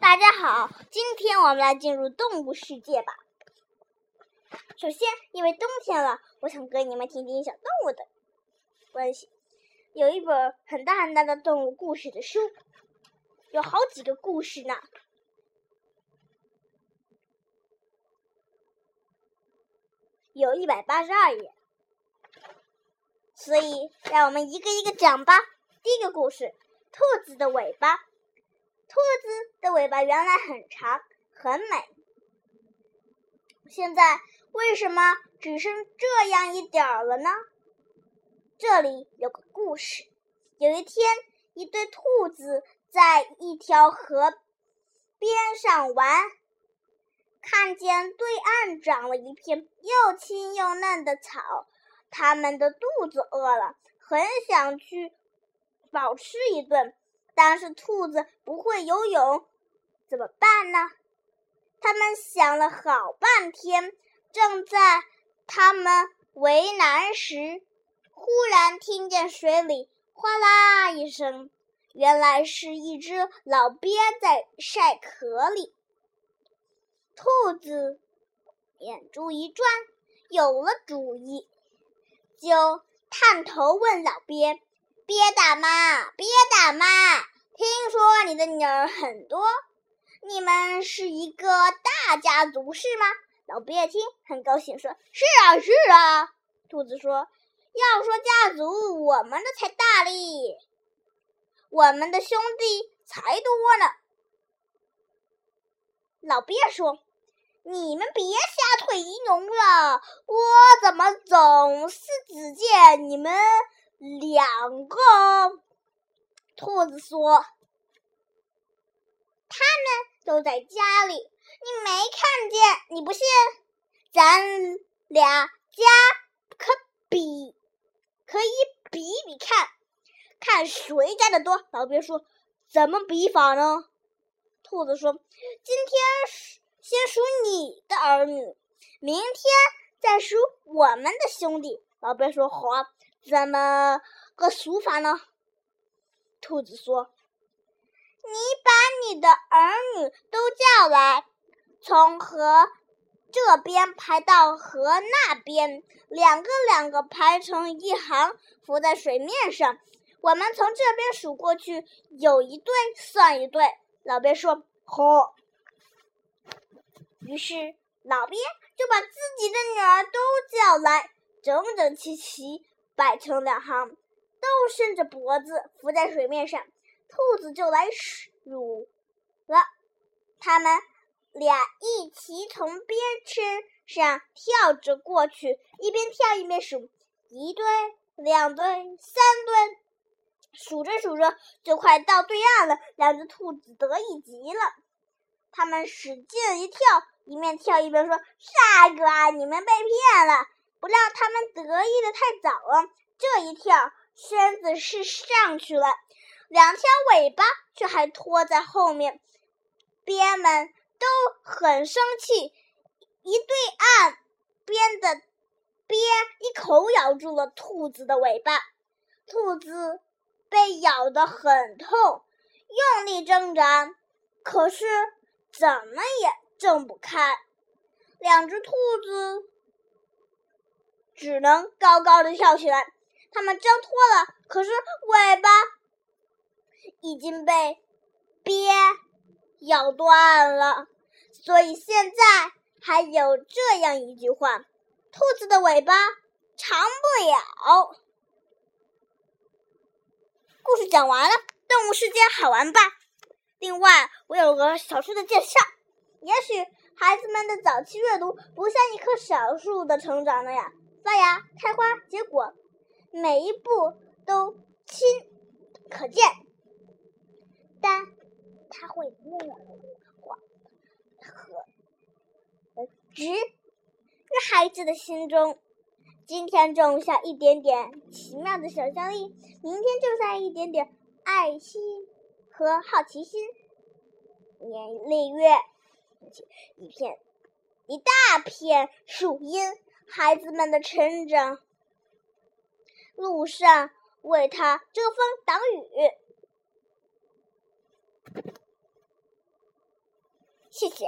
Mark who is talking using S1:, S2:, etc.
S1: 大家好，今天我们来进入动物世界吧。首先，因为冬天了，我想跟你们听听小动物的关系。有一本很大很大的动物故事的书，有好几个故事呢，有一百八十二页。所以，让我们一个一个讲吧。第一个故事：兔子的尾巴。兔子的尾巴原来很长很美，现在为什么只剩这样一点儿了呢？这里有个故事：有一天，一对兔子在一条河边上玩，看见对岸长了一片又青又嫩的草。它们的肚子饿了，很想去饱吃一顿，但是兔子不会游泳，怎么办呢？他们想了好半天，正在他们为难时，忽然听见水里哗啦一声，原来是一只老鳖在晒壳里。兔子眼珠一转，有了主意。就探头问老鳖：“鳖大妈，鳖大妈，听说你的女儿很多，你们是一个大家族是吗？”老鳖听很高兴，说：“是啊，是啊。”兔子说：“要说家族，我们的才大哩，我们的兄弟才多呢。”老鳖说。你们别瞎推农了，我怎么总是只见你们两个？兔子说：“他们都在家里，你没看见？你不信？咱俩家可比，可以比比看，看谁家的多。”老鳖说：“怎么比法呢？”兔子说：“今天。”先数你的儿女，明天再数我们的兄弟。老鳖说：“好啊，怎么个数法呢？”兔子说：“你把你的儿女都叫来，从河这边排到河那边，两个两个排成一行，浮在水面上。我们从这边数过去，有一对算一对。”老鳖说：“好。”于是，老鳖就把自己的女儿都叫来，整整齐齐摆成两行，都伸着脖子浮在水面上。兔子就来数了，他们俩一起从边吃上跳着过去，一边跳一边数，一对、两对、三对，数着数着就快到对岸了。两只兔子得意极了，他们使劲一跳。一面跳一边说：“帅哥，你们被骗了，不料他们得意的太早了。这一跳，身子是上去了，两条尾巴却还拖在后面。鳖们都很生气，一对岸边的鳖一口咬住了兔子的尾巴，兔子被咬得很痛，用力挣扎，可是怎么也……挣不开，两只兔子只能高高的跳起来。它们挣脱了，可是尾巴已经被鳖咬断了。所以现在还有这样一句话：兔子的尾巴长不了。故事讲完了，动物世界好玩吧？另外，我有个小说的介绍。也许孩子们的早期阅读不像一棵小树的成长那样发芽、开花、结果，每一步都亲可见，但它会默默和植于孩子的心中。今天种下一点点奇妙的想象力，明天种下一点点爱心和好奇心，年累月。一片一大片树荫，孩子们的成长路上为他遮风挡雨。谢谢。